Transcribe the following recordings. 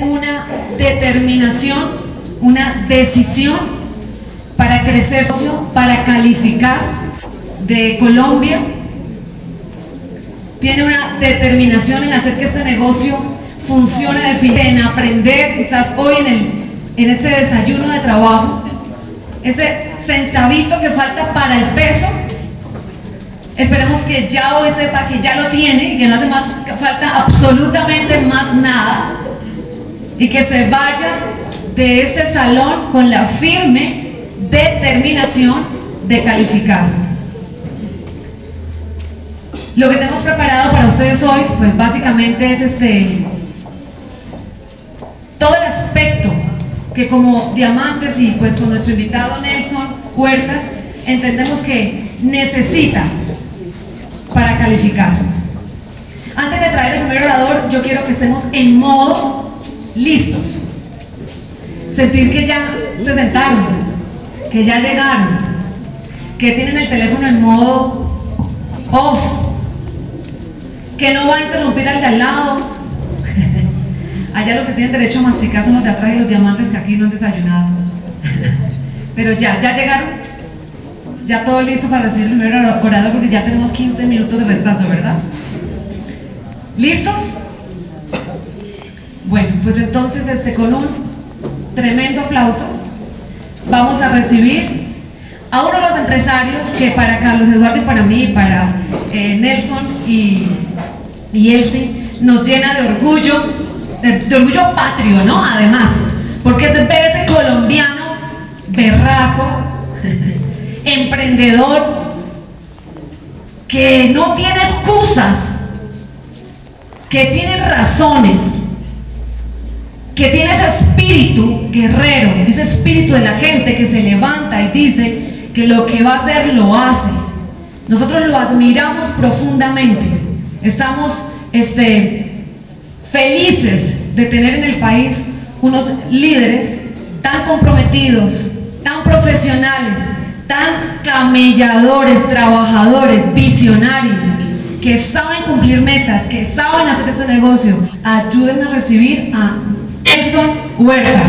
una determinación, una decisión para crecer, para calificar de Colombia. Tiene una determinación en hacer que este negocio funcione de en aprender, quizás hoy en, el, en este desayuno de trabajo, ese centavito que falta para el peso, esperemos que ya hoy sepa que ya lo tiene y que no hace más falta absolutamente más nada y que se vaya de este salón con la firme determinación de calificar. Lo que tenemos preparado para ustedes hoy, pues básicamente es este todo el aspecto que como diamantes y pues con nuestro invitado Nelson Huertas entendemos que necesita para calificar. Antes de traer el primer orador, yo quiero que estemos en modo listos. Sentir que ya se sentaron, que ya llegaron, que tienen el teléfono en modo off, que no va a interrumpir al de al lado. Allá los que tienen derecho a masticar son los de atrás y los diamantes que aquí no han desayunado. Pero ya, ya llegaron. Ya todo listo para recibir el primer orador porque ya tenemos 15 minutos de retraso, ¿verdad? ¿Listos? Bueno, pues entonces este, con un tremendo aplauso vamos a recibir a uno de los empresarios que para Carlos Eduardo y para mí, para eh, Nelson y, y Elsie, nos llena de orgullo, de, orgullo patrio, ¿no? Además, porque es ese colombiano berraco, emprendedor, que no tiene excusas, que tiene razones que tiene ese espíritu guerrero, ese espíritu de la gente que se levanta y dice que lo que va a hacer lo hace. Nosotros lo admiramos profundamente. Estamos este, felices de tener en el país unos líderes tan comprometidos, tan profesionales, tan camelladores, trabajadores, visionarios, que saben cumplir metas, que saben hacer este negocio. Ayúdenme a recibir a Edson Huerta.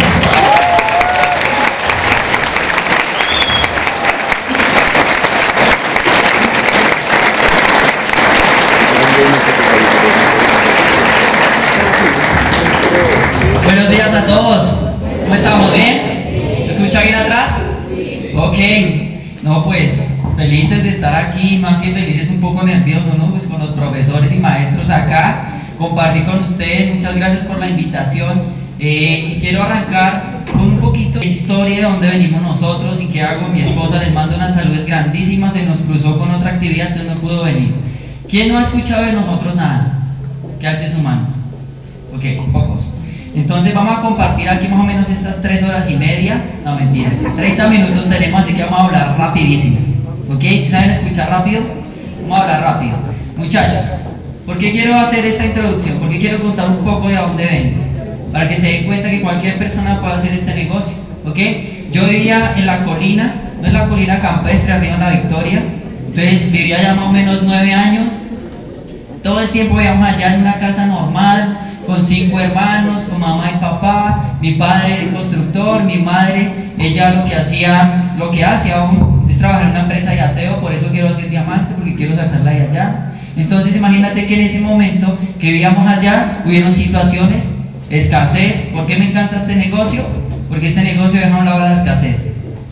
Buenos días a todos. ¿Cómo estamos? ¿Bien? ¿Se escucha bien atrás? Ok. No, pues felices de estar aquí, más que felices, un poco nerviosos, ¿no? Pues con los profesores y maestros acá, compartir con ustedes. Muchas gracias por la invitación. Eh, y quiero arrancar con un poquito de historia de dónde venimos nosotros y qué hago. Mi esposa les manda unas saludes grandísimas, se nos cruzó con otra actividad, entonces no pudo venir. ¿Quién no ha escuchado de nosotros nada? ¿Qué hace su mano? Ok, pocos. Entonces vamos a compartir aquí más o menos estas tres horas y media. No, mentira. 30 minutos tenemos, así que vamos a hablar rapidísimo. ¿Ok? ¿Saben escuchar rápido? Vamos a hablar rápido. Muchachos, ¿por qué quiero hacer esta introducción? Porque quiero contar un poco de dónde vengo para que se den cuenta que cualquier persona puede hacer este negocio. ¿ok? Yo vivía en la colina, no es la colina campestre, arriba en la Victoria, entonces vivía ya más o menos nueve años, todo el tiempo vivíamos allá en una casa normal, con cinco hermanos, con mamá y papá, mi padre era constructor, mi madre, ella lo que hacía, lo que hace aún es trabajar en una empresa de aseo, por eso quiero hacer diamante, porque quiero sacarla de allá. Entonces imagínate que en ese momento que vivíamos allá, hubieron situaciones Escasez. ¿Por qué me encanta este negocio? Porque este negocio deja una hora de escasez.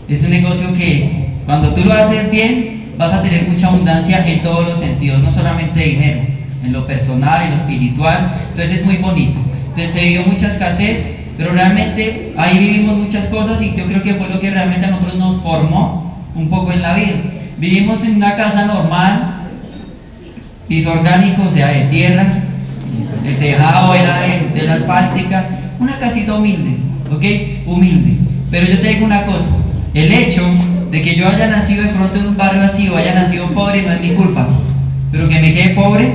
Es un negocio que cuando tú lo haces bien, vas a tener mucha abundancia en todos los sentidos, no solamente de dinero, en lo personal, en lo espiritual. Entonces es muy bonito. Entonces se vivió mucha escasez, pero realmente ahí vivimos muchas cosas y yo creo que fue lo que realmente a nosotros nos formó un poco en la vida. Vivimos en una casa normal, piso orgánico, o sea, de tierra, el tejado era de, la asfáltica, una casita humilde, ¿ok? Humilde. Pero yo te digo una cosa, el hecho de que yo haya nacido de pronto en un barrio así o haya nacido pobre no es mi culpa, pero que me quede pobre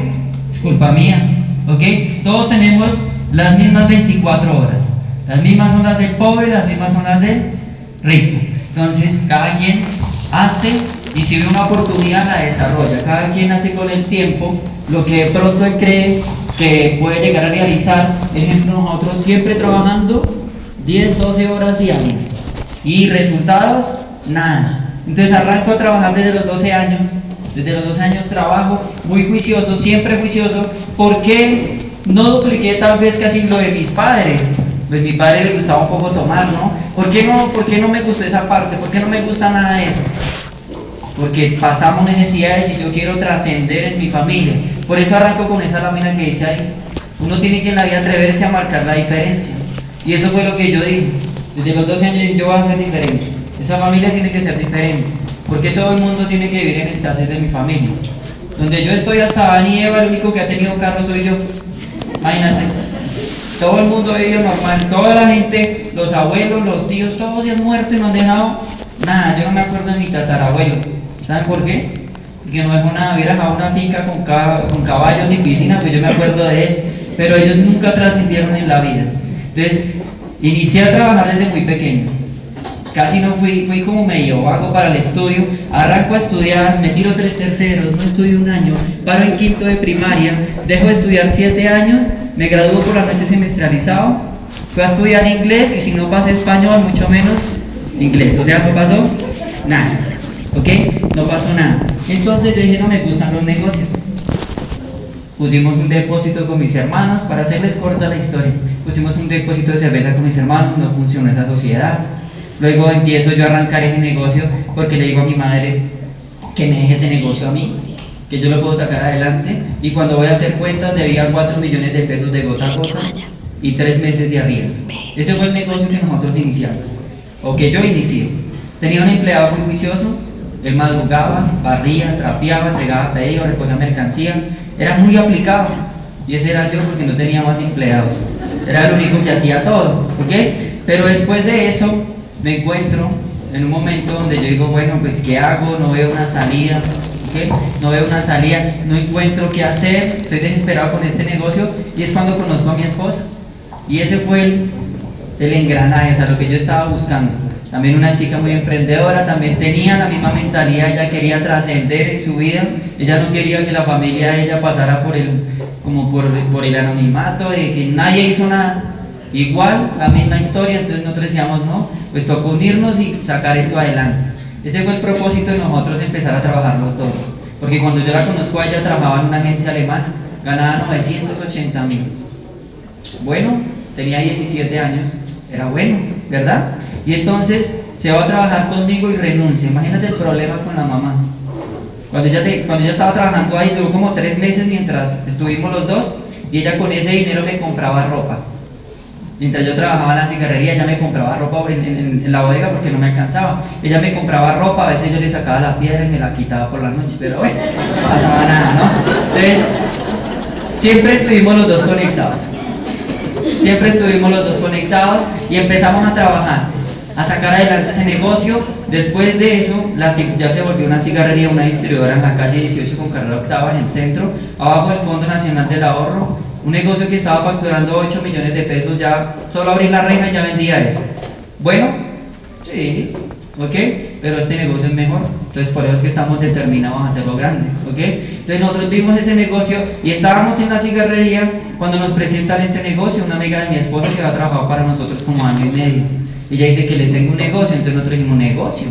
es culpa mía, ¿ok? Todos tenemos las mismas 24 horas, las mismas son del pobre, las mismas son del rico. Entonces, cada quien hace y si ve una oportunidad la desarrolla. Cada quien hace con el tiempo lo que de pronto él cree que puede llegar a realizar. Ejemplo, nosotros siempre trabajando 10, 12 horas diarias y resultados, nada. Entonces arranco a trabajar desde los 12 años. Desde los 12 años trabajo muy juicioso, siempre juicioso, porque no dupliqué tal vez casi lo de mis padres. Pues mi padre le gustaba un poco tomar, ¿no? ¿Por qué no, por qué no me gustó esa parte? ¿Por qué no me gusta nada eso? Porque pasamos necesidades y yo quiero trascender en mi familia. Por eso arranco con esa lámina que dice ahí. Uno tiene que en la vida atreverse a marcar la diferencia. Y eso fue lo que yo dije. Desde los 12 años yo voy a ser diferente. Esa familia tiene que ser diferente. Porque todo el mundo tiene que vivir en escasez de mi familia. Donde yo estoy hasta Ani y Eva, el único que ha tenido carro soy yo. Imagínate. Todo el mundo vive normal. Toda la gente, los abuelos, los tíos, todos se han muerto y no han dejado nada. Yo no me acuerdo de mi tatarabuelo ¿Saben por qué? Porque no es una, hubiera a una finca con, con caballos y piscina, pues yo me acuerdo de él, pero ellos nunca trascendieron en la vida. Entonces, inicié a trabajar desde muy pequeño. Casi no fui, fui como medio vago para el estudio, arranco a estudiar, me tiro tres terceros, no estudio un año, paro en quinto de primaria, dejo de estudiar siete años, me gradúo por la noche semestralizado, fui a estudiar inglés y si no pasé español, mucho menos inglés. O sea, no pasó nada. ¿Ok? No pasó nada. Entonces yo dije, no me gustan los negocios. Pusimos un depósito con mis hermanos, para hacerles corta la historia. Pusimos un depósito de cerveza con mis hermanos, no funcionó esa sociedad. Luego empiezo yo a arrancar ese negocio porque le digo a mi madre que me deje ese negocio a mí, que yo lo puedo sacar adelante. Y cuando voy a hacer cuentas, debía 4 millones de pesos de gota a gota y 3 meses de arriba. Ese fue el negocio que nosotros iniciamos, o que yo inicié. Tenía un empleado muy juicioso, él madrugaba, barría, trapeaba, entregaba pedidos, recogía mercancía. Era muy aplicado. Y ese era yo porque no tenía más empleados. Era el único que hacía todo. ¿Ok? Pero después de eso me encuentro en un momento donde yo digo, bueno, pues ¿qué hago? No veo una salida. No veo una salida, no encuentro qué hacer, estoy desesperado con este negocio y es cuando conozco a mi esposa. Y ese fue el, el engranaje, o sea, lo que yo estaba buscando también una chica muy emprendedora, también tenía la misma mentalidad, ella quería trascender en su vida, ella no quería que la familia de ella pasara por el, como por, el anonimato, de que nadie hizo nada. Igual, la misma historia, entonces nosotros decíamos, no, pues toca unirnos y sacar esto adelante. Ese fue el propósito de nosotros empezar a trabajar los dos. Porque cuando yo la conozco a ella, trabajaba en una agencia alemana, ganaba 980 mil. Bueno, tenía 17 años, era bueno, ¿verdad? Y entonces se va a trabajar conmigo y renuncia. Imagínate el problema con la mamá. Cuando ella, estaba trabajando ahí, duró como tres meses mientras estuvimos los dos y ella con ese dinero me compraba ropa. Mientras yo trabajaba en la cigarrería, ella me compraba ropa en, la bodega porque no me alcanzaba. Ella me compraba ropa, a veces yo le sacaba la piedra y me la quitaba por la noche, pero bueno, no pasaba nada, ¿no? Entonces, siempre estuvimos los dos conectados. Siempre estuvimos los dos conectados y empezamos a trabajar a sacar adelante ese negocio. Después de eso, ya se volvió una cigarrería, una distribuidora en la calle 18 con carrera octava en el centro, abajo del Fondo Nacional del Ahorro. Un negocio que estaba facturando 8 millones de pesos, ya solo abrir la reja ya vendía eso. Bueno, sí, ¿ok? Pero este negocio es mejor, entonces por eso es que estamos determinados a hacerlo grande, ¿ok? Entonces nosotros vimos ese negocio y estábamos en la cigarrería cuando nos presentan este negocio, una amiga de mi esposa que ha trabajado para nosotros como año y medio. Ella dice que le tengo un negocio, entonces nosotros dijimos negocio.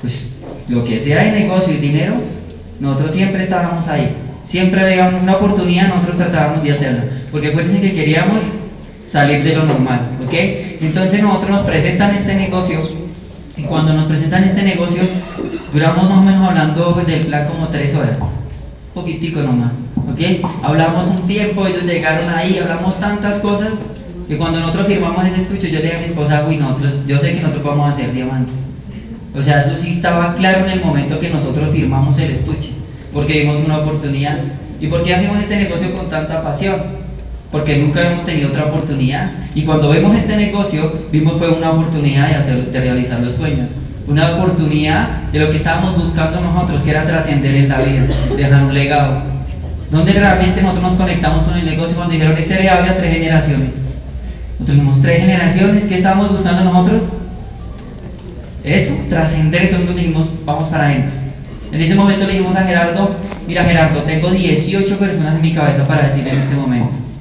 Pues lo que sea de negocio y dinero, nosotros siempre estábamos ahí. Siempre había una oportunidad, nosotros tratábamos de hacerla. Porque acuérdense que queríamos salir de lo normal, ¿ok? Entonces nosotros nos presentan este negocio cuando nos presentan este negocio duramos más o menos hablando del plan como tres horas, poquitico nomás, ¿ok? Hablamos un tiempo, ellos llegaron ahí, hablamos tantas cosas que cuando nosotros firmamos ese estuche, yo le dije a mi esposa, uy, nosotros, yo sé que nosotros vamos a hacer diamante. O sea, eso sí estaba claro en el momento que nosotros firmamos el estuche, porque vimos una oportunidad. ¿Y por qué hacemos este negocio con tanta pasión? Porque nunca hemos tenido otra oportunidad. Y cuando vemos este negocio, vimos fue una oportunidad de, hacer, de realizar los sueños. Una oportunidad de lo que estábamos buscando nosotros, que era trascender en la vida, dejar un legado. Donde realmente nosotros nos conectamos con el negocio cuando dijeron, ese heredable a tres generaciones. Nosotros tenemos tres generaciones, ¿qué estamos buscando nosotros? Eso, trascender, entonces dijimos, vamos para adentro. En ese momento le dijimos a Gerardo, mira Gerardo, tengo 18 personas en mi cabeza para decirle en este momento.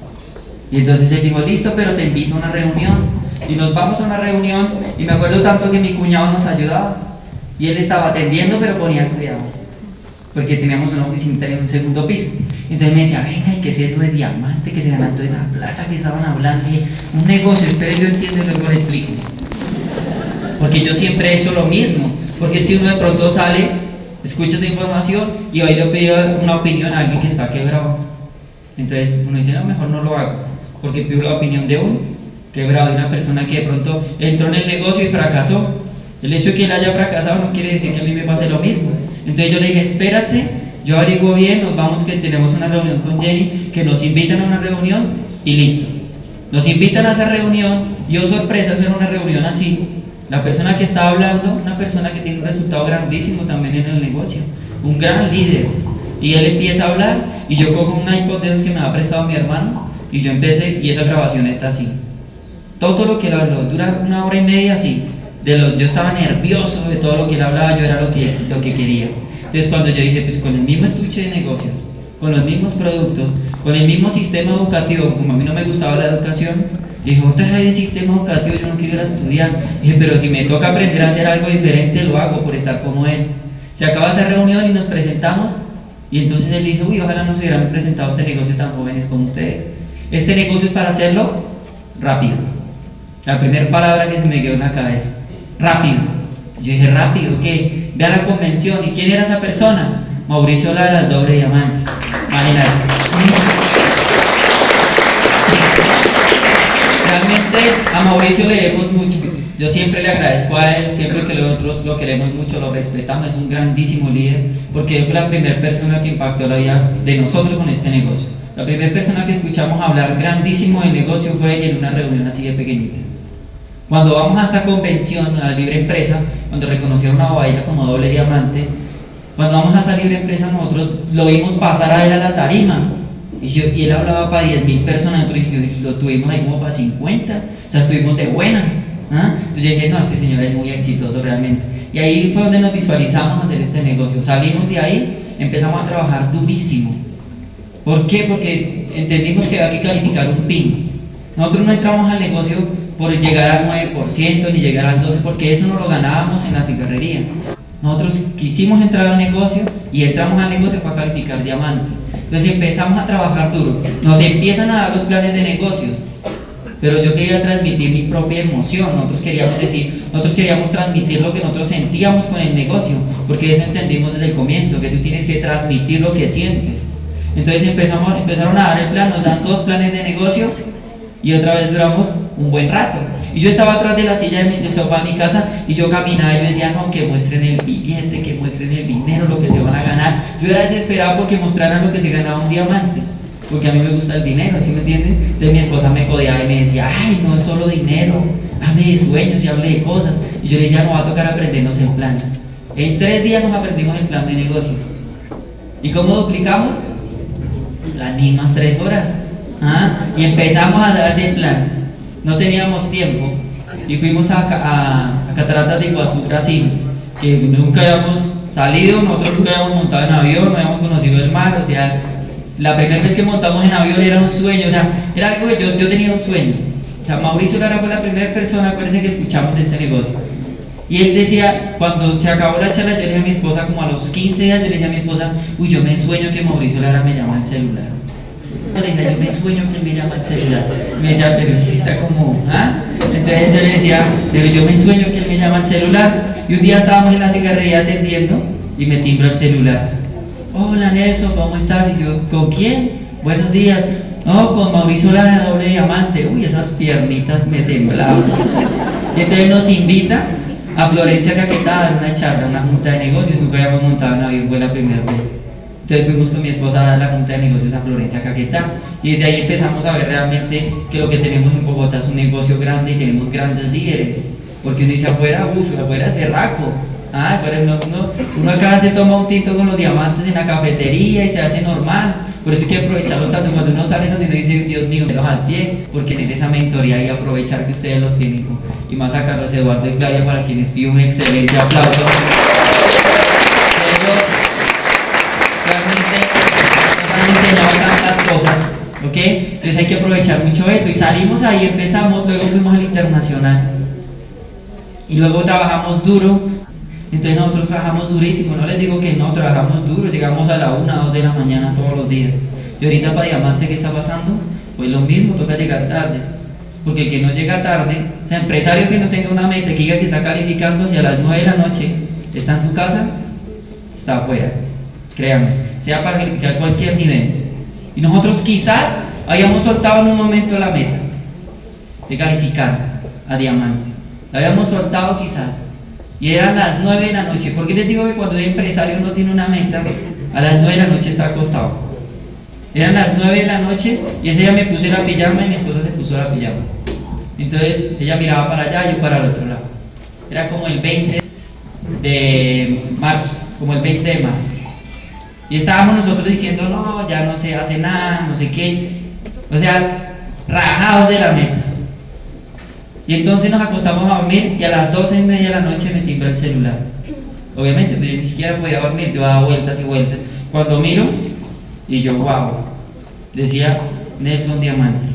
Y entonces él dijo, listo, pero te invito a una reunión. Y nos vamos a una reunión y me acuerdo tanto que mi cuñado nos ayudaba. Y él estaba atendiendo, pero ponía cuidado. Porque teníamos una oficina en un segundo piso. Entonces me decía, venga, ¿y qué es eso de diamante? Que se ganan toda esa plata que estaban hablando. Y un negocio, espere, yo entiendo luego le explico. Porque yo siempre he hecho lo mismo. Porque si uno de pronto sale, escucha esa información y hoy le pido una opinión a alguien que está quebrado. Entonces uno dice, no, mejor no lo hago. Porque pido la opinión de uno quebrado, de una persona que de pronto entró en el negocio y fracasó. El hecho de que él haya fracasado no quiere decir que a mí me pase lo mismo. Entonces yo le dije, espérate, yo averiguo bien, nos vamos que tenemos una reunión con Jenny, que nos invitan a una reunión y listo. Nos invitan a esa reunión, yo sorpresa hacer una reunión así. La persona que está hablando, una persona que tiene un resultado grandísimo también en el negocio, un gran líder. Y él empieza a hablar y yo cojo una hipótesis que me ha prestado mi hermano y yo empecé y esa grabación está así. Todo lo que él habló dura una hora y media así. De los, yo estaba nervioso de todo lo que él hablaba, yo era lo que, lo que quería. Entonces cuando yo dije, pues con el mismo estuche de negocios, con los mismos productos, con el mismo sistema educativo, como a mí no me gustaba la educación, dije, otra vez el sistema educativo, yo no quiero ir a estudiar. Dije, pero si me toca aprender a hacer algo diferente, lo hago por estar como él. Se acaba esa reunión y nos presentamos, y entonces él dice, uy, ojalá no se hubieran presentado este negocio tan jóvenes como ustedes. Este negocio es para hacerlo rápido. La primera palabra que se me quedó en la cabeza, rápido. Yo dije, rápido, ¿qué? Ve a la convención. ¿Y quién era esa persona? Mauricio Lara, el doble diamante. Imagínate. Realmente a Mauricio le debemos mucho. Yo siempre le agradezco a él, siempre que nosotros lo queremos mucho, lo respetamos, es un grandísimo líder, porque fue la primera persona que impactó la vida de nosotros con este negocio. La primera persona que escuchamos hablar grandísimo del negocio fue ella en una reunión así de pequeñita. Cuando vamos a esta convención, a la libre empresa, cuando reconocieron a Ovaira como doble diamante, cuando vamos a esa libre empresa nosotros lo vimos pasar a él a la tarima. Y, él hablaba para 10 mil personas, nosotros lo tuvimos ahí como para 50, o sea, estuvimos de buena. ¿ah? Entonces yo dije, no, este señor es muy exitoso realmente. Y ahí fue donde nos visualizamos hacer este negocio. Salimos de ahí, empezamos a trabajar durísimo. ¿Por qué? Porque entendimos que había que calificar un PIN. Nosotros no entramos al negocio por llegar al 9% ni llegar al 12%, porque eso no lo ganábamos en la cigarrería. Nosotros quisimos entrar al negocio y entramos al negocio para calificar diamante. Entonces empezamos a trabajar duro. Nos empiezan a dar los planes de negocios. Pero yo quería transmitir mi propia emoción. Nosotros queríamos decir, nosotros queríamos transmitir lo que nosotros sentíamos con el negocio, porque eso entendimos desde el comienzo, que tú tienes que transmitir lo que sientes. Entonces empezamos, empezaron a dar el plan, nos dan dos planes de negocio y otra vez duramos un buen rato. Y yo estaba atrás de la silla de mi, sofá de mi casa y yo caminaba y yo decía, no, que muestren el billete, que muestren el dinero, lo que se van a ganar. Yo era desesperado porque mostraran lo que se ganaba un diamante, porque a mí me gusta el dinero, ¿sí me entienden? Entonces mi esposa me codeaba y me decía, ay, no es solo dinero, hable de sueños y hable de cosas. Y yo le decía, no va a tocar aprendernos el plan. En tres días nos aprendimos el plan de negocios. ¿Y cómo duplicamos? Las mismas tres horas. ¿Ah? Y empezamos a dar ese plan. No teníamos tiempo y fuimos a, a, Cataratas de Iguazú, Brasil, que nunca habíamos salido, nosotros nunca habíamos montado en avión, no habíamos conocido el mar, o sea, la primera vez que montamos en avión era un sueño, o sea, era algo que yo, yo tenía un sueño. O sea, Mauricio Lara fue la primera persona, acuérdense que escuchamos de este negocio. Y él decía, cuando se acabó la charla, yo le dije a mi esposa, como a los 15 días, yo le dije a mi esposa, uy, yo me sueño que Mauricio Lara me llama al celular yo me sueño que me llama el celular. Me decía, pero si está como, ¿ah? Entonces yo le decía, pero yo me sueño que él me llama el celular. Y un día estábamos en la cigarrería atendiendo y me timbro el celular. Hola Nelson, ¿cómo estás? Y yo, ¿con quién? Buenos días. No, con Mauricio Lara, doble diamante. Uy, esas piernitas me temblaban. Y entonces nos invita a Florencia Caquetá dar una charla, una junta de negocios. Nunca habíamos montado un avión, fue la primera vez. Entonces fuimos con mi esposa a dar la junta de negocios a Florencia Caquetá y desde ahí empezamos a ver realmente que lo que tenemos en Bogotá es un negocio grande y tenemos grandes líderes. Porque uno dice afuera, uff, afuera es de raco. Ah, uno, uno, acá se toma un tinto con los diamantes en la cafetería y se hace normal. Por eso hay que aprovecharlo tanto cuando uno sale nos dice, Dios mío, me los atié, porque en esa mentoría y aprovechar que ustedes los tienen. Y más a Carlos Eduardo y Claudia, para quienes pido un excelente aplauso. Ellos realmente nos han enseñado tantas cosas, ¿ok? Entonces hay que aprovechar mucho eso. Y salimos ahí, empezamos, luego fuimos al internacional. Y luego trabajamos duro entonces nosotros trabajamos durísimo, no les digo que no, trabajamos duro, llegamos a la 1 o 2 de la mañana todos los días. Y ahorita para Diamante, ¿qué está pasando? Pues lo mismo, toca llegar tarde. Porque el que no llega tarde, o sea, empresario que no tenga una meta, que diga que está calificando si a las 9 de la noche está en su casa, está afuera. Créanme, sea para calificar cualquier nivel. Y nosotros quizás hayamos soltado en un momento la meta de calificar a diamante. La habíamos soltado quizás. Y eran las 9 de la noche. ¿Por qué les digo que cuando el empresario no tiene una meta, a las 9 de la noche está acostado? Eran las 9 de la noche y ese día me puse la pijama y mi esposa se puso la pijama. Entonces ella miraba para allá y yo para el otro lado. Era como el 20 de marzo, como el 20 de marzo. Y estábamos nosotros diciendo, no, ya no se hace nada, no sé qué. O sea, rajados de la meta. Y entonces nos acostamos a dormir y a las 12 y media de la noche me timbra el celular. Obviamente, pero yo ni siquiera podía dormir, yo daba vueltas y vueltas. Cuando miro, y yo, wow, decía Nelson Diamante.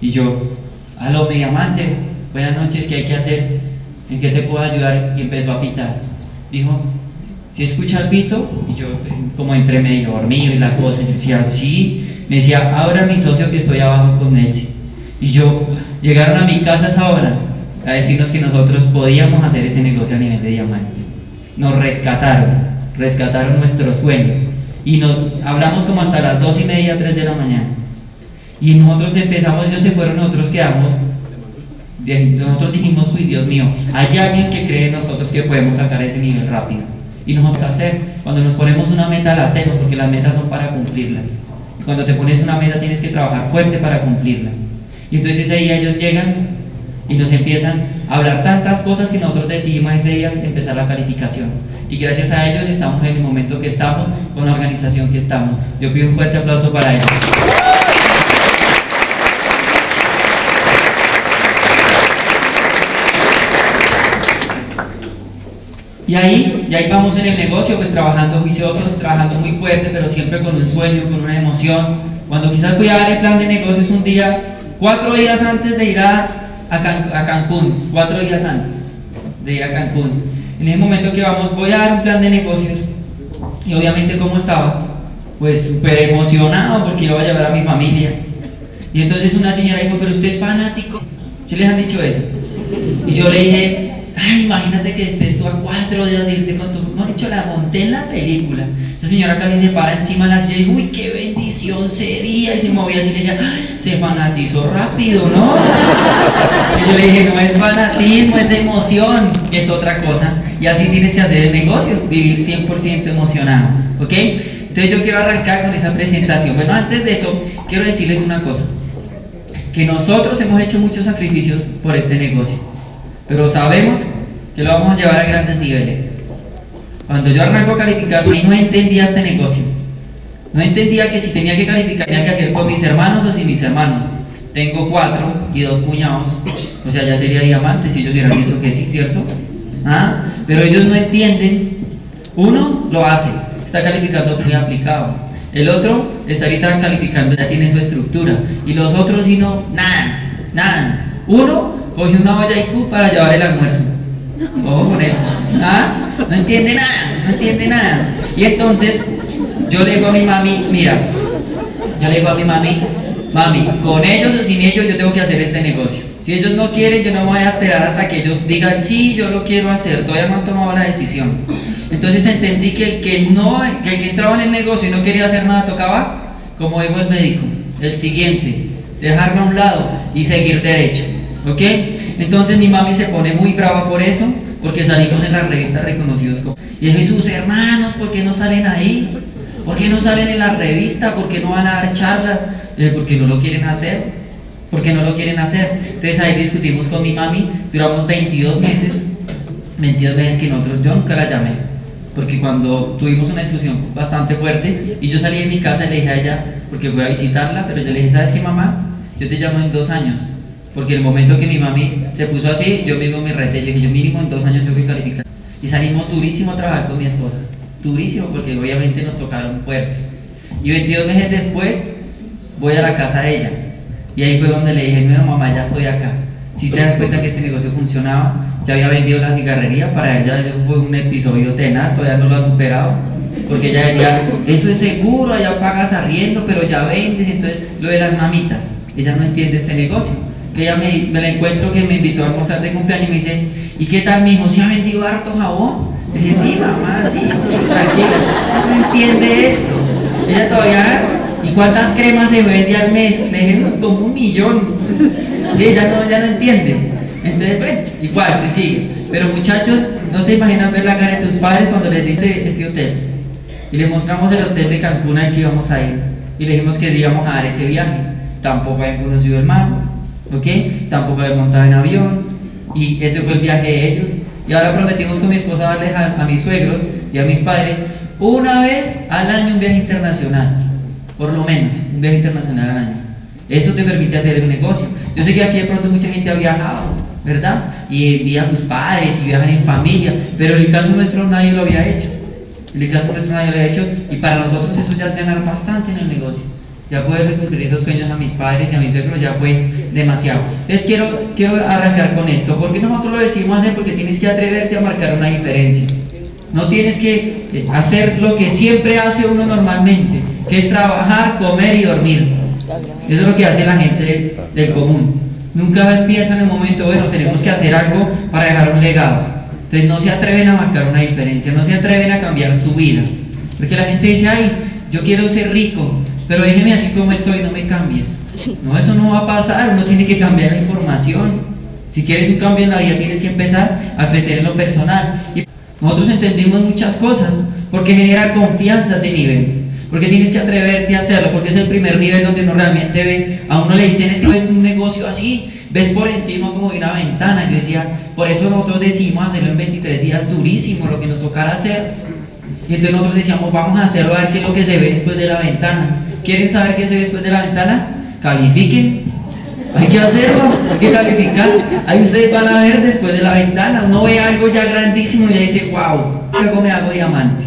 Y yo, aló, mi diamante, buenas noches, ¿qué hay que hacer? ¿En qué te puedo ayudar? Y empezó a pitar. Dijo, si escucha el pito, y yo como entre medio dormido y la cosa, yo decía, sí, me decía, ahora mi socio que estoy abajo con él. Y yo, llegaron a mi casa esa hora a decirnos que nosotros podíamos hacer ese negocio a nivel de diamante. Nos rescataron, rescataron nuestro sueño. Y nos hablamos como hasta las dos y media, tres de la mañana. Y nosotros empezamos, ellos se fueron, nosotros quedamos. Nosotros dijimos, uy, Dios mío, hay alguien que cree en nosotros que podemos sacar ese nivel rápido. Y nosotros hacer, cuando nos ponemos una meta la hacemos, porque las metas son para cumplirlas. Cuando te pones una meta tienes que trabajar fuerte para cumplirla. Y entonces ese día ellos llegan y nos empiezan a hablar tantas cosas que nosotros decidimos ese día empezar la calificación. Y gracias a ellos estamos en el momento que estamos, con la organización que estamos. Yo pido un fuerte aplauso para ellos. Y ahí, y ahí vamos en el negocio, pues trabajando juiciosos, trabajando muy fuerte, pero siempre con un sueño, con una emoción. Cuando quizás voy a dar el plan de negocios un día, cuatro días antes de ir a, Cancún, cuatro días antes de ir a Cancún. En ese momento que vamos, voy a dar un plan de negocios. Y obviamente, ¿cómo estaba? Pues súper emocionado porque iba a llevar a mi familia. Y entonces una señora dijo, pero usted es fanático. ¿Sí les han dicho eso? Y yo le dije, ay, imagínate que estés tú a cuatro días de irte con tu... No, dicho, la monté en la película. Esa señora casi se para encima de la silla y dice, uy, qué bendición sería. Y se movía así y decía, ay, se fanatizó rápido, ¿no? Y yo le dije, no es fanatismo, es emoción, es otra cosa. Y así tienes que hacer el negocio, vivir 100% emocionado, ¿ok? Entonces yo quiero arrancar con esa presentación. Bueno, antes de eso, quiero decirles una cosa. Que nosotros hemos hecho muchos sacrificios por este negocio. Pero sabemos que lo vamos a llevar a grandes niveles. Cuando yo arranco a calificar, no entendía este negocio. No entendía que si tenía que calificar, tenía que hacer con mis hermanos o sin mis hermanos. Tengo cuatro y dos cuñados. O sea, ya sería diamante si ellos hubieran dicho que sí, ¿cierto? ¿Ah? Pero ellos no entienden. Uno lo hace, está calificando muy aplicado. El otro está ahorita calificando, ya tiene su estructura. Y los otros, si no, nada, nada. Uno coge una olla IQ para llevar el almuerzo. Ojo con eso. ¿Ah? No entiende nada, no entiende nada. Y entonces yo le digo a mi mami, mira, yo le digo a mi mami, mami, con ellos o sin ellos yo tengo que hacer este negocio. Si ellos no quieren, yo no voy a esperar hasta que ellos digan, sí, yo lo quiero hacer, todavía no han tomado la decisión. Entonces entendí que el que, no, que el que entraba en el negocio y no quería hacer nada tocaba, como dijo el médico, el siguiente, dejarlo a un lado y seguir derecho. ¿Ok? Entonces mi mami se pone muy brava por eso, porque salimos en las revistas reconocidos como... Y sus hermanos, ¿por qué no salen ahí? ¿Por qué no salen en la revista? ¿Por qué no van a dar charlas? Porque no lo quieren hacer. Porque no lo quieren hacer. Entonces ahí discutimos con mi mami, duramos 22 meses, 22 meses que nosotros, yo nunca la llamé, porque cuando tuvimos una discusión bastante fuerte, y yo salí de mi casa y le dije a ella, porque fui a visitarla, pero yo le dije, ¿sabes qué mamá? Yo te llamo en dos años, porque el momento que mi mami se puso así, yo mismo me reté, yo dije, yo mínimo en dos años tengo que calificar. Y salimos durísimo a trabajar con mi esposa, durísimo, porque obviamente nos tocaron fuerte. Y 22 meses después voy a la casa de ella. Y ahí fue donde le dije, no, mamá, ya estoy acá. Si te das cuenta que este negocio funcionaba, ya había vendido la cigarrería, para ella fue un episodio tenaz, todavía no lo ha superado. Porque ella decía, eso es seguro, allá pagas arriendo, pero ya vendes, entonces lo de las mamitas. Ella no entiende este negocio. Que ella me, me la encuentro que me invitó a almorzar de cumpleaños y me dice, ¿y qué tal, mi hijo? ¿Se ha vendido harto jabón? Le dije, sí, mamá, sí, sí, tranquila. No entiende esto. Ella todavía, ¿y cuántas cremas se vende al mes? Le dije, como un millón. Sí, ella no, ella no entiende. Entonces, bueno, igual, se sigue. Pero muchachos, no se imaginan ver la cara de tus padres cuando les dice este hotel. Y le mostramos el hotel de Cancún al que íbamos a ir. Y le dijimos que íbamos a dar ese viaje. Tampoco habían conocido el mar, ¿ok? Tampoco habían montado en avión. Y ese fue el viaje de ellos. Y ahora prometimos con mi esposa darles a, a mis suegros y a mis padres una vez al año un viaje internacional. Por lo menos, un viaje internacional al año. Eso te permite hacer el negocio. Yo sé que aquí de pronto mucha gente ha viajado, ¿verdad? Y envía a sus padres y viajan en familia, pero en el caso nuestro nadie lo había hecho. En el caso nuestro nadie lo había hecho y para nosotros eso ya es ganar bastante en el negocio. Ya poder cumplir esos sueños a mis padres y a mis suegros ya fue demasiado. Entonces quiero, quiero arrancar con esto. porque nosotros lo decimos hacer? Porque tienes que atreverte a marcar una diferencia. No tienes que eh, hacer lo que siempre hace uno normalmente, que es trabajar, comer y dormir. Eso es lo que hace la gente del común. Nunca piensan en el momento, bueno, tenemos que hacer algo para dejar un legado. Entonces no se atreven a marcar una diferencia, no se atreven a cambiar su vida. Porque la gente dice, ay, yo quiero ser rico, pero déjeme así como estoy, no me cambies. No, eso no va a pasar, uno tiene que cambiar la información. Si quieres un cambio en la vida, tienes que empezar a crecer en lo personal. Y nosotros entendimos muchas cosas, porque genera confianza ese nivel. Porque tienes que atreverte a hacerlo, porque es el primer nivel donde uno realmente ve, a uno le dicen, es que ves un negocio así, ves por encima como de una ventana. Yo decía, por eso nosotros decidimos hacerlo en 23 días durísimo, lo que nos tocara hacer. Y entonces nosotros decíamos, vamos a hacerlo a ver qué es lo que se ve después de la ventana. ¿Quieren saber qué se ve después de la ventana? Califiquen. Hay que hacerlo, hay que calificar. Ahí ustedes van a ver después de la ventana. Uno ve algo ya grandísimo y ya dice, wow, luego me hago diamante.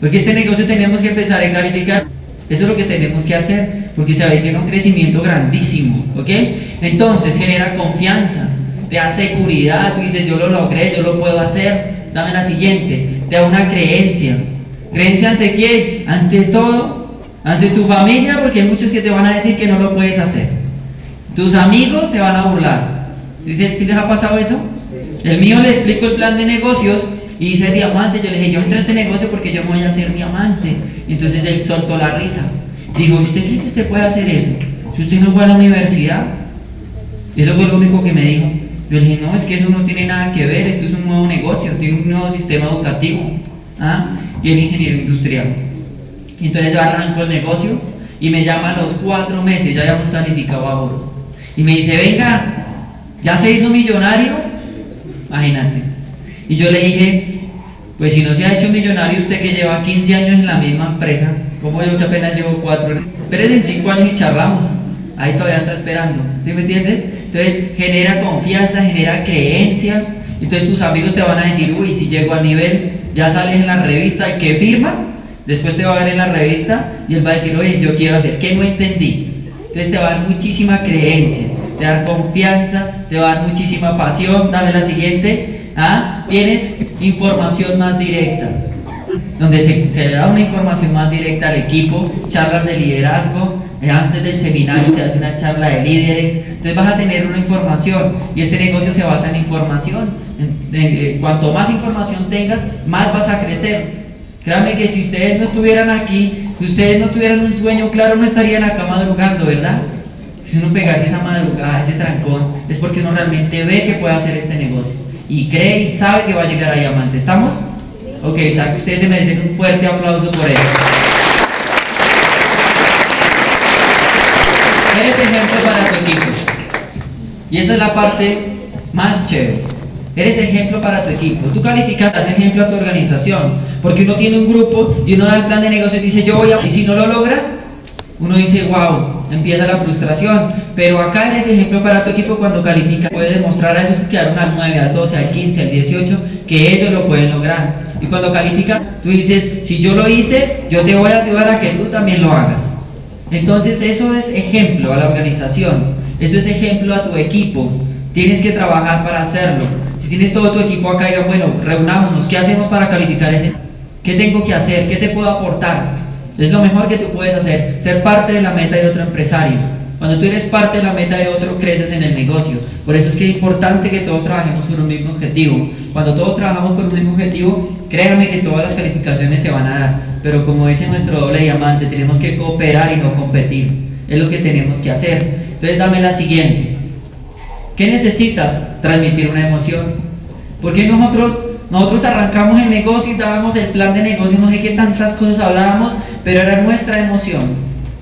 Porque este negocio tenemos que empezar a calificar. Eso es lo que tenemos que hacer, porque se avecina un crecimiento grandísimo, ¿ok? Entonces genera confianza, te da seguridad, tú dices, yo lo logré, yo lo puedo hacer. Dame la siguiente, te da una creencia. ¿Creencia ante quién? Ante todo, ante tu familia, porque hay muchos que te van a decir que no lo puedes hacer. Tus amigos se van a burlar. ¿Sí, les ha pasado eso? El mío le explico el plan de negocios y dice diamante. Yo le dije, yo entré a este negocio porque yo voy a ser diamante. Entonces él soltó la risa. Digo, ¿usted cree que usted puede hacer eso? Si usted no fue a la universidad. Eso fue lo único que me dijo. Yo dije, no, es que eso no tiene nada que ver, esto es un nuevo negocio, tiene un nuevo sistema educativo. ¿ah? Y el ingeniero industrial. Entonces yo arranco el negocio y me llama a los cuatro meses, ya habíamos planificado ahora. Y me dice, venga, ¿ya se hizo millonario? Imagínate. Y yo le dije, pues si no se ha hecho millonario usted que lleva 15 años en la misma empresa, ¿cómo yo que apenas llevo 4? Espérese en 5 años y charlamos. Ahí todavía está esperando. ¿Sí me entiendes? Entonces genera confianza, genera creencia. Entonces tus amigos te van a decir, uy, si llego al nivel, ya sales en la revista y que firma. Después te va a ver en la revista y él va a decir, oye, yo quiero hacer, ¿qué no entendí? Entonces te va a dar muchísima creencia, te va a dar confianza, te va a dar muchísima pasión. Dame la siguiente. ¿Ah? Tienes información más directa, donde se, le da una información más directa al equipo, charlas de liderazgo. eh, Antes del seminario se hace una charla de líderes. Entonces vas a tener una información y este negocio se basa en información. Eh, cuanto más información tengas, más vas a crecer. Créanme que si ustedes no estuvieran aquí, si ustedes no tuvieran un sueño claro, no estarían acá madrugando, ¿verdad? Si uno pegase esa madrugada, ese trancón, es porque uno realmente ve que puede hacer este negocio. Y cree y sabe que va a llegar a diamante. ¿Estamos? Ok, o sea que ustedes se merecen un fuerte aplauso por eso. Eres ejemplo para tu equipo. Y esa es la parte más chévere. Eres ejemplo para tu equipo. Tú calificas, das ejemplo a tu organización. Porque uno tiene un grupo y uno da el plan de negocio y dice, yo voy a... Y si no lo logra, uno dice, wow, empieza la frustración. Pero acá en ese ejemplo para tu equipo, cuando califica, puede demostrar a esos que al 9, al 12, al 15, al 18, que ellos lo pueden lograr. Y cuando califica, tú dices, si yo lo hice, yo te voy a ayudar a que tú también lo hagas. Entonces eso es ejemplo a la organización, eso es ejemplo a tu equipo. Tienes que trabajar para hacerlo. Si tienes todo tu equipo acá, digan, bueno, reunámonos, ¿qué hacemos para calificar ese? ¿Qué tengo que hacer? ¿Qué te puedo aportar? Es lo mejor que tú puedes hacer, ser parte de la meta de otro empresario. Cuando tú eres parte de la meta de otro, creces en el negocio. Por eso es que es importante que todos trabajemos por un mismo objetivo. Cuando todos trabajamos por un mismo objetivo, créanme que todas las calificaciones se van a dar. Pero como dice nuestro doble diamante, tenemos que cooperar y no competir. Es lo que tenemos que hacer. Entonces dame la siguiente. ¿Qué necesitas? Transmitir una emoción. Porque nosotros nosotros arrancamos el negocio y dábamos el plan de negocio, no sé qué tantas cosas hablábamos, pero era nuestra emoción,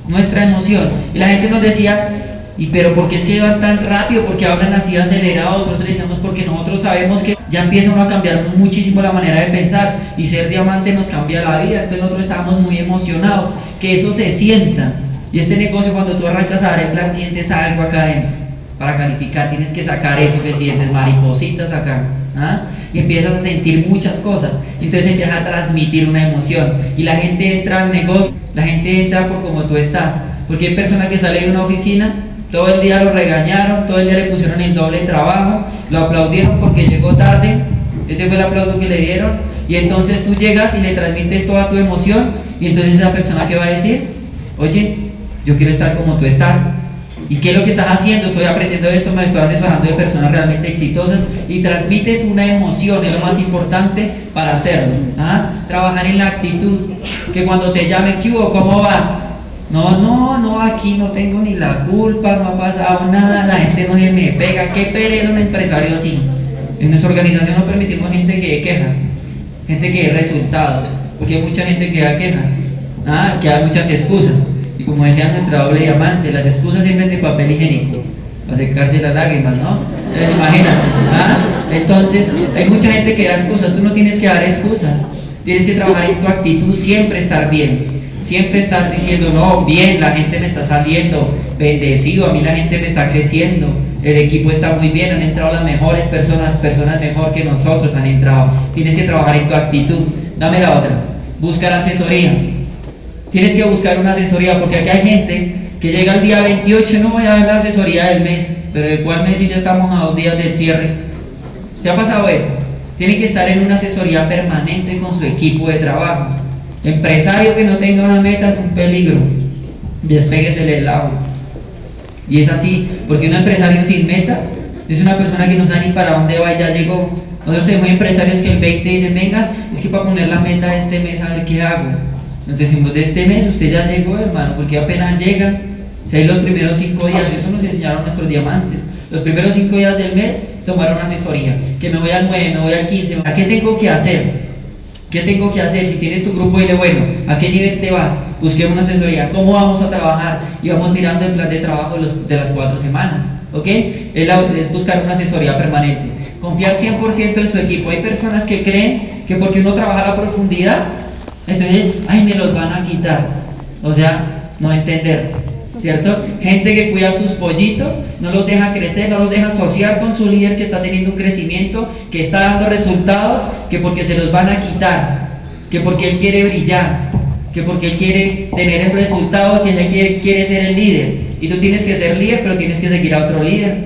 nuestra emoción. Y la gente nos decía, ¿y pero por qué se van tan rápido? ¿Por qué hablan así acelerados? Nosotros decíamos porque nosotros sabemos que ya empieza uno a cambiar muchísimo la manera de pensar y ser diamante nos cambia la vida. Entonces nosotros estábamos muy emocionados, que eso se sienta. Y este negocio cuando tú arrancas a dar plan, sientes algo acá adentro. Para calificar tienes que sacar eso que sientes, maripositas acá. ¿ah? y empiezas a sentir muchas cosas. Entonces empiezas a transmitir una emoción y la gente entra al negocio, la gente entra por como tú estás. Porque hay personas que salen de una oficina, todo el día lo regañaron, todo el día le pusieron el doble trabajo, lo aplaudieron porque llegó tarde, ese fue el aplauso que le dieron, y entonces tú llegas y le transmites toda tu emoción, y entonces esa persona que va a decir, oye, yo quiero estar como tú estás, ¿Y qué es lo que estás haciendo? Estoy aprendiendo esto, me estoy asesorando de personas realmente exitosas y transmites una emoción, es lo más importante para hacerlo. ¿ah? Trabajar en la actitud, que cuando te llame, ¿qué? ¿Cómo vas? No, no, no, aquí no tengo ni la culpa, no ha pasado nada, la gente no se me pega, qué pereza un empresario así. En nuestra organización no permitimos gente que dé quejas, gente que dé resultados, porque hay mucha gente que da quejas, ¿ah? que da muchas excusas. Y como decía nuestra doble diamante, las excusas sirven de papel higiénico, para secarse las lágrimas, ¿no? Entonces, imagínate, ¿ah? Entonces, hay mucha gente que da excusas, tú no tienes que dar excusas, tienes que trabajar en tu actitud, siempre estar bien, siempre estar diciendo, no, bien, la gente me está saliendo, bendecido, a mí la gente me está creciendo, el equipo está muy bien, han entrado las mejores personas, personas mejor que nosotros han entrado, tienes que trabajar en tu actitud. Dame la otra, buscar asesoría tienes que buscar una asesoría, porque aquí hay gente que llega el día 28 y no voy a dar la asesoría del mes, pero de cuál mes si ya estamos a dos días del cierre. ¿Se ha pasado eso? Tiene que estar en una asesoría permanente con su equipo de trabajo. Empresario que no tenga una meta es un peligro. Despéguese del lado. Y es así, porque un empresario sin meta es una persona que no sabe ni para dónde va y ya llegó. Nosotros tenemos empresarios que el 20 dicen, venga, es que para poner la meta de este mes a ver qué hago. Entonces decimos, de este mes usted ya llegó, hermano, porque apenas llega. Si hay los primeros cinco días, eso nos enseñaron nuestros diamantes. Los primeros cinco días del mes tomaron asesoría. Que me voy al 9, me voy al 15. ¿A qué tengo que hacer? ¿Qué tengo que hacer? Si tienes tu grupo, dile, bueno, ¿a qué nivel te vas? Busquemos una asesoría. ¿Cómo vamos a trabajar? Y vamos mirando el plan de trabajo de, los, de las cuatro semanas. ¿Ok? Es, es buscar una asesoría permanente. Confiar 100% en su equipo. Hay personas que creen que porque uno trabaja a la profundidad, entonces, ay, me los van a quitar. O sea, no entender, ¿cierto? Gente que cuida sus pollitos, no los deja crecer, no los deja asociar con su líder que está teniendo un crecimiento, que está dando resultados, que porque se los van a quitar, que porque él quiere brillar, que porque él quiere tener el resultado, que él quiere, quiere ser el líder. Y tú tienes que ser líder, pero tienes que seguir a otro líder.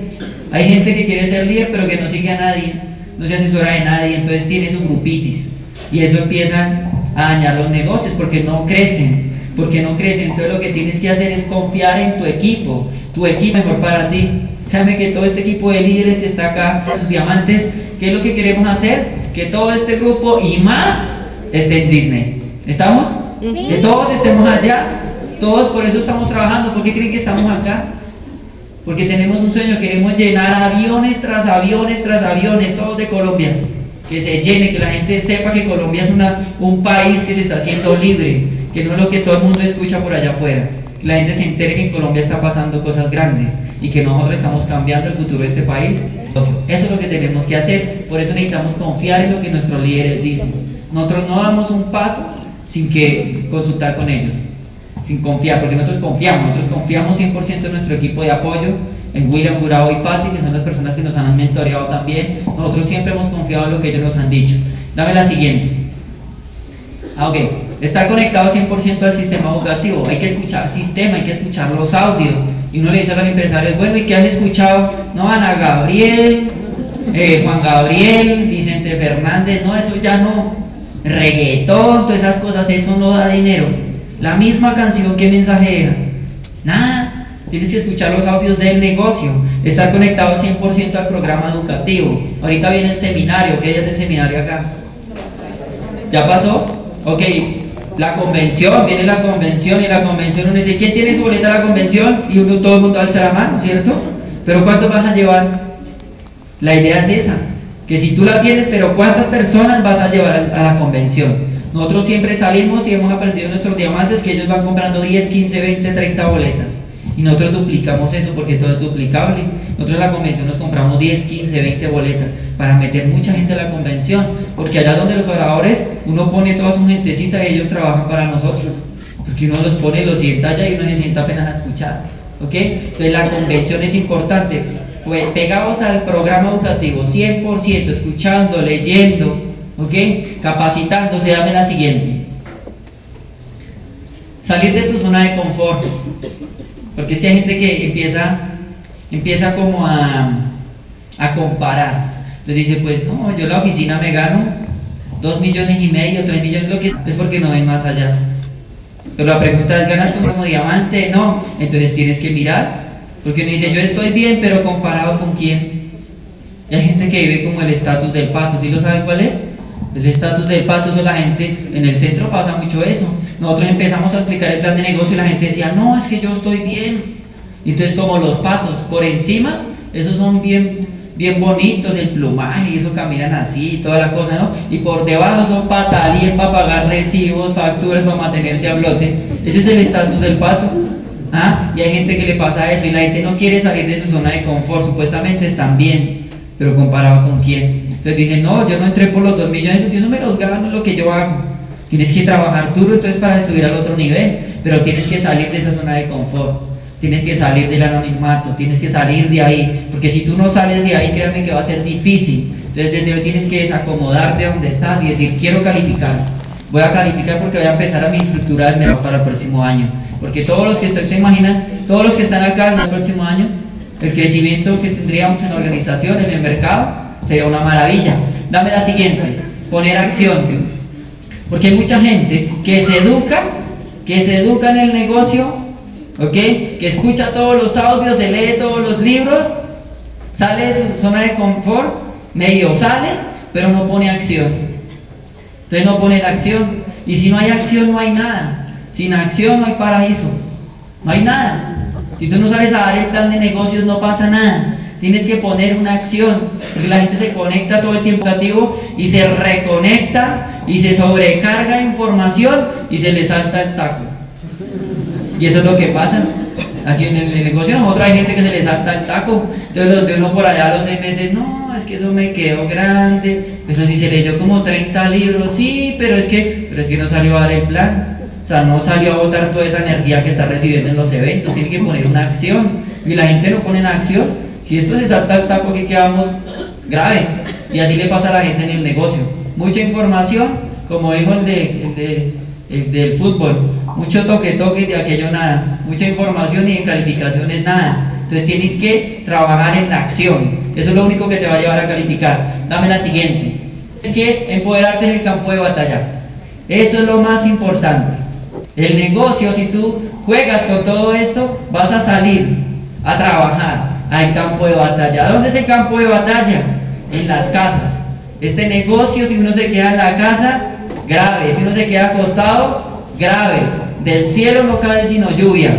Hay gente que quiere ser líder, pero que no sigue a nadie, no se asesora de nadie, entonces tiene su grupitis. Y eso empieza a dañar los negocios porque no crecen, porque no crecen. Entonces lo que tienes que hacer es confiar en tu equipo, tu equipo mejor para ti. Sabe que todo este equipo de líderes que está acá, sus diamantes, ¿qué es lo que queremos hacer? Que todo este grupo y más esté en Disney. ¿Estamos? Que todos estemos allá, todos por eso estamos trabajando. ¿Por qué creen que estamos acá? Porque tenemos un sueño, queremos llenar aviones tras aviones tras aviones, todos de Colombia que se llene, que la gente sepa que Colombia es una, un país que se está haciendo libre, que no es lo que todo el mundo escucha por allá afuera. Que la gente se entere que en Colombia está pasando cosas grandes y que nosotros estamos cambiando el futuro de este país. Eso es lo que tenemos que hacer, por eso necesitamos confiar en lo que nuestros líderes dicen. Nosotros no damos un paso sin que consultar con ellos. sin confiar, porque nosotros confiamos, nosotros confiamos 100% en nuestro equipo de apoyo, William Jurado y Patty, que son las personas que nos han mentoreado también. Nosotros siempre hemos confiado en lo que ellos nos han dicho. Dame la siguiente. Ah, ok. Estar conectado 100% al sistema educativo. Hay que escuchar sistema, hay que escuchar los audios. Y uno le dice a los empresarios, bueno, ¿y qué has escuchado? No, Ana Gabriel, eh, Juan Gabriel, Vicente Fernández, no, eso ya no. Reggaetón, todas esas cosas, eso no da dinero. La misma canción, ¿qué mensaje era? Nada. Tienes que escuchar los audios del negocio, estar conectado 100% al programa educativo. Ahorita viene el seminario, ¿qué es el seminario acá? ¿Ya pasó? Ok, la convención, viene la convención y la convención uno dice, ¿quién tiene su boleta a la convención? Y uno todo el mundo alza la mano, ¿cierto? Pero ¿cuántos vas a llevar? La idea es esa, que si tú la tienes, pero ¿cuántas personas vas a llevar a, la convención? Nosotros siempre salimos y hemos aprendido nuestros diamantes que ellos van comprando 10, 15, 20, 30 boletas. Y nosotros duplicamos eso porque todo es duplicable. Nosotros en la convención nos compramos 10, 15, 20 boletas para meter mucha gente a la convención. Porque allá donde los oradores, uno pone toda su gentecita y ellos trabajan para nosotros. Porque uno los pone, los sienta allá y uno se sienta apenas a escuchar. ¿Ok? Entonces la convención es importante. Pues pegamos al programa educativo 100%, escuchando, leyendo, ¿ok? Capacitándose. Dame la siguiente. Salir de tu zona de confort. Porque es que hay gente que empieza, empieza como a, a comparar. Entonces dice, pues no, yo la oficina me gano dos millones y medio, tres millones, lo que es porque no ven más allá. Pero la pregunta es, ¿ganas como diamante? No. Entonces tienes que mirar. Porque uno dice, yo estoy bien, pero comparado con quién. Hay gente que vive como el estatus del pato. ¿Sí lo saben cuál es? El estatus del pato, eso la gente, en el centro pasa mucho eso. Nosotros empezamos a explicar el plan de negocio y la gente decía, no, es que yo estoy bien. Entonces como los patos, por encima, esos son bien, bien bonitos, el plumaje y eso caminan así y toda la cosa, ¿no? Y por debajo son patalín para pagar recibos, facturas para mantenerse a flote. Ese es el estatus del pato. ¿Ah? Y hay gente que le pasa eso y la gente no quiere salir de su zona de confort, supuestamente están bien, pero comparado con quién. Entonces dicen, no, yo no entré por los dos millones, yo eso me los gano lo que yo hago. Tienes que trabajar duro entonces para subir al otro nivel, pero tienes que salir de esa zona de confort, tienes que salir del anonimato, tienes que salir de ahí, porque si tú no sales de ahí, créanme que va a ser difícil. Entonces desde hoy tienes que desacomodarte donde estás y decir, quiero calificar. Voy a calificar porque voy a empezar a mi estructura para el próximo año. Porque todos los que se imaginan, todos los que están acá en el próximo año, el crecimiento que tendríamos en la organización, en el mercado, sería una maravilla. Dame la siguiente, poner acción. Porque hay mucha gente que se educa, que se educa en el negocio, ¿ok? Que escucha todos los audios, se lee todos los libros, sale de su zona de confort, medio sale, pero no pone acción. Entonces no pone la acción. Y si no hay acción, no hay nada. Sin acción no hay paraíso. No hay nada. Si tú no sabes dar el plan de negocios, no pasa nada. Tienes que poner una acción, porque la gente se conecta todo el tiempo y se reconecta y se sobrecarga información y se le salta el taco. Y eso es lo que pasa. Aquí en el negocio nosotros hay gente que se le salta el taco. Entonces los de uno por allá a los seis meses, no, es que eso me quedó grande. Pero si se leyó como 30 libros, sí, pero es que, pero es que no salió a dar el plan. O sea, no salió a botar toda esa energía que está recibiendo en los eventos. Tiene que poner una acción. Y la gente no pone en acción si esto se salta el taco, aquí quedamos graves. Y así le pasa a la gente en el negocio. Mucha información, como dijo el, de, del fútbol, mucho toque-toque de aquello nada. Mucha información y en calificaciones nada. Entonces tienen que trabajar en la acción. Eso es lo único que te va a llevar a calificar. Dame la siguiente. Es que empoderarte en el campo de batalla. Eso es lo más importante. El negocio, si tú juegas con todo esto, vas a salir a trabajar hay campo de batalla. ¿Dónde es el campo de batalla? En las casas. Este negocio, si uno se queda en la casa, grave. Si uno se queda acostado, grave. Del cielo no cae sino lluvia.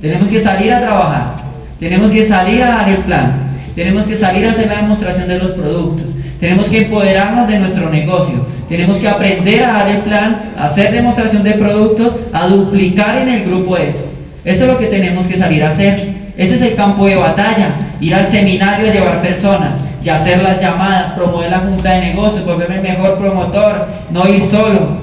Tenemos que salir a trabajar. Tenemos que salir a dar el plan. Tenemos que salir a hacer la demostración de los productos. Tenemos que empoderarnos de nuestro negocio. Tenemos que aprender a dar el plan, a hacer demostración de productos, a duplicar en el grupo eso. Eso es lo que tenemos que salir a hacer. Ese es el campo de batalla, ir al seminario a llevar personas y hacer las llamadas, promover la junta de negocios, volverme el mejor promotor, no ir solo,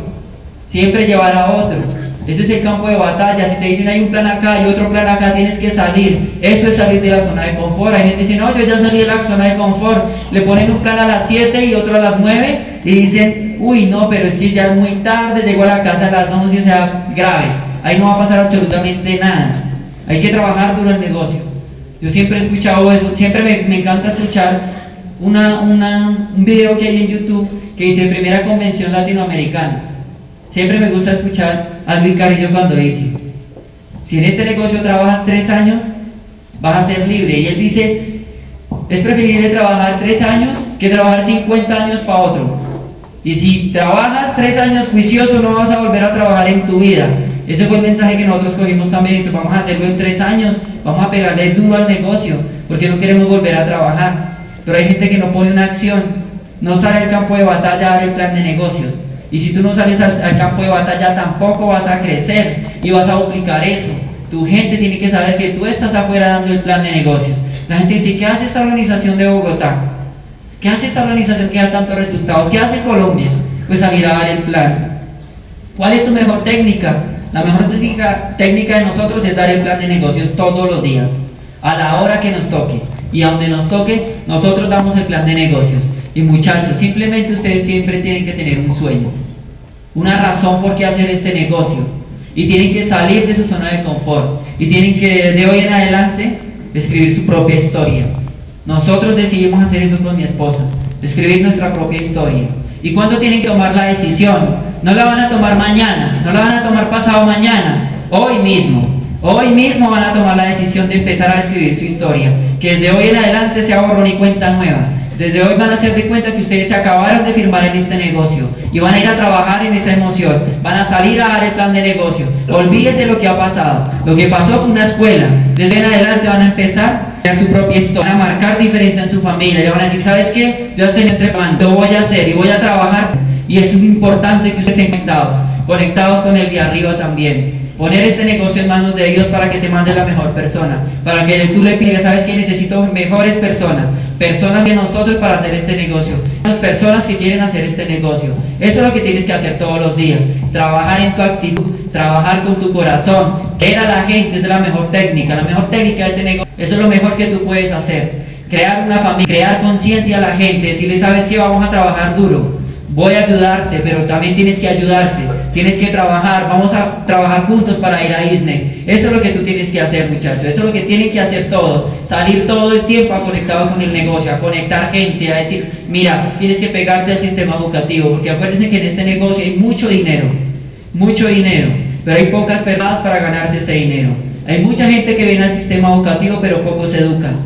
siempre llevar a otro. Ese es el campo de batalla. Si te dicen hay un plan acá y otro plan acá, tienes que salir. Eso es salir de la zona de confort. Hay gente que dice, no, yo ya salí de la zona de confort. Le ponen un plan a las 7 y otro a las 9 y dicen, uy, no, pero es que ya es muy tarde, llego a la casa a las 11, o sea, grave. Ahí no va a pasar absolutamente nada. Hay que trabajar duro el negocio. Yo siempre he escuchado eso, siempre me, encanta escuchar una, un video que hay en YouTube que dice Primera Convención Latinoamericana. Siempre me gusta escuchar a Luis Carrillo cuando dice, si en este negocio trabajas tres años, vas a ser libre. Y él dice, es preferible trabajar tres años que trabajar 50 años para otro. Y si trabajas tres años juicioso, no vas a volver a trabajar en tu vida. Ese fue el mensaje que nosotros cogimos también. Vamos a hacerlo en tres años, vamos a pegarle duro al negocio, porque no queremos volver a trabajar. Pero hay gente que no pone una acción, no sale al campo de batalla a dar el plan de negocios. Y si tú no sales al, campo de batalla, tampoco vas a crecer y vas a duplicar eso. Tu gente tiene que saber que tú estás afuera dando el plan de negocios. La gente dice, ¿qué hace esta organización de Bogotá? ¿Qué hace esta organización que da tantos resultados? ¿Qué hace Colombia? Pues a dar el plan. ¿Cuál es tu mejor técnica? La mejor técnica, de nosotros es dar el plan de negocios todos los días, a la hora que nos toque. Y a donde nos toque, nosotros damos el plan de negocios. Y muchachos, simplemente ustedes siempre tienen que tener un sueño, una razón por qué hacer este negocio. Y tienen que salir de su zona de confort. Y tienen que de hoy en adelante escribir su propia historia. Nosotros decidimos hacer eso con mi esposa, escribir nuestra propia historia. ¿Y cuándo tienen que tomar la decisión? No la van a tomar mañana, no la van a tomar pasado mañana, hoy mismo. Hoy mismo van a tomar la decisión de empezar a escribir su historia, que desde hoy en adelante sea borrón y cuenta nueva. Desde hoy van a hacer de cuenta que ustedes se acabaron de firmar en este negocio y van a ir a trabajar en esa emoción, van a salir a dar el plan de negocio. Olvídese lo que ha pasado. Lo que pasó fue una escuela. Desde en adelante van a empezar a su propia historia, van a marcar diferencia en su familia. Y van a decir, ¿sabes qué? Yo estoy entre lo voy a hacer y voy a trabajar. Y es importante que ustedes estén conectados, conectados con el de arriba también. Poner este negocio en manos de Dios para que te mande la mejor persona, para que tú le pidas, sabes que necesito mejores personas, personas de nosotros para hacer este negocio, las personas que quieren hacer este negocio. Eso es lo que tienes que hacer todos los días, trabajar en tu actitud, trabajar con tu corazón, era la gente, es la mejor técnica, la mejor técnica de este negocio, eso es lo mejor que tú puedes hacer. Crear una familia, crear conciencia a la gente, decirle, sabes que vamos a trabajar duro, voy a ayudarte, pero también tienes que ayudarte, tienes que trabajar, vamos a trabajar juntos para ir a Disney. Eso es lo que tú tienes que hacer, muchachos, eso es lo que tienen que hacer todos, salir todo el tiempo a conectado con el negocio, a conectar gente, a decir, mira, tienes que pegarte al sistema educativo, porque acuérdense que en este negocio hay mucho dinero, mucho dinero, pero hay pocas personas para ganarse ese dinero. Hay mucha gente que viene al sistema educativo, pero pocos se educan.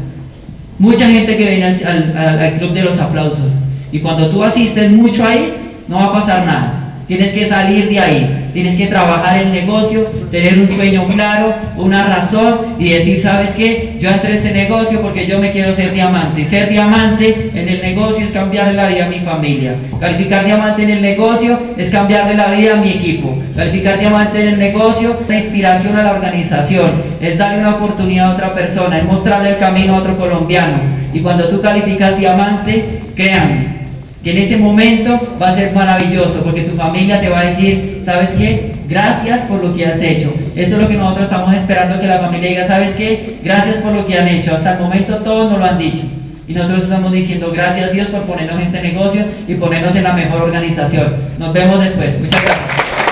Mucha gente que viene al club de los aplausos, y cuando tú asistes mucho ahí, no va a pasar nada. Tienes que salir de ahí, tienes que trabajar el negocio, tener un sueño claro, una razón y decir, ¿sabes qué? Yo entré a este negocio porque yo me quiero ser diamante. Ser diamante en el negocio es cambiarle la vida a mi familia. Calificar diamante en el negocio es cambiarle la vida a mi equipo. Calificar diamante en el negocio es inspiración a la organización, es darle una oportunidad a otra persona, es mostrarle el camino a otro colombiano. Y cuando tú calificas diamante, créanme, que en ese momento va a ser maravilloso porque tu familia te va a decir, ¿sabes qué? Gracias por lo que has hecho. Eso es lo que nosotros estamos esperando que la familia diga, ¿sabes qué? Gracias por lo que han hecho. Hasta el momento todos nos lo han dicho. Y nosotros estamos diciendo, gracias Dios por ponernos en este negocio y ponernos en la mejor organización. Nos vemos después. Muchas gracias.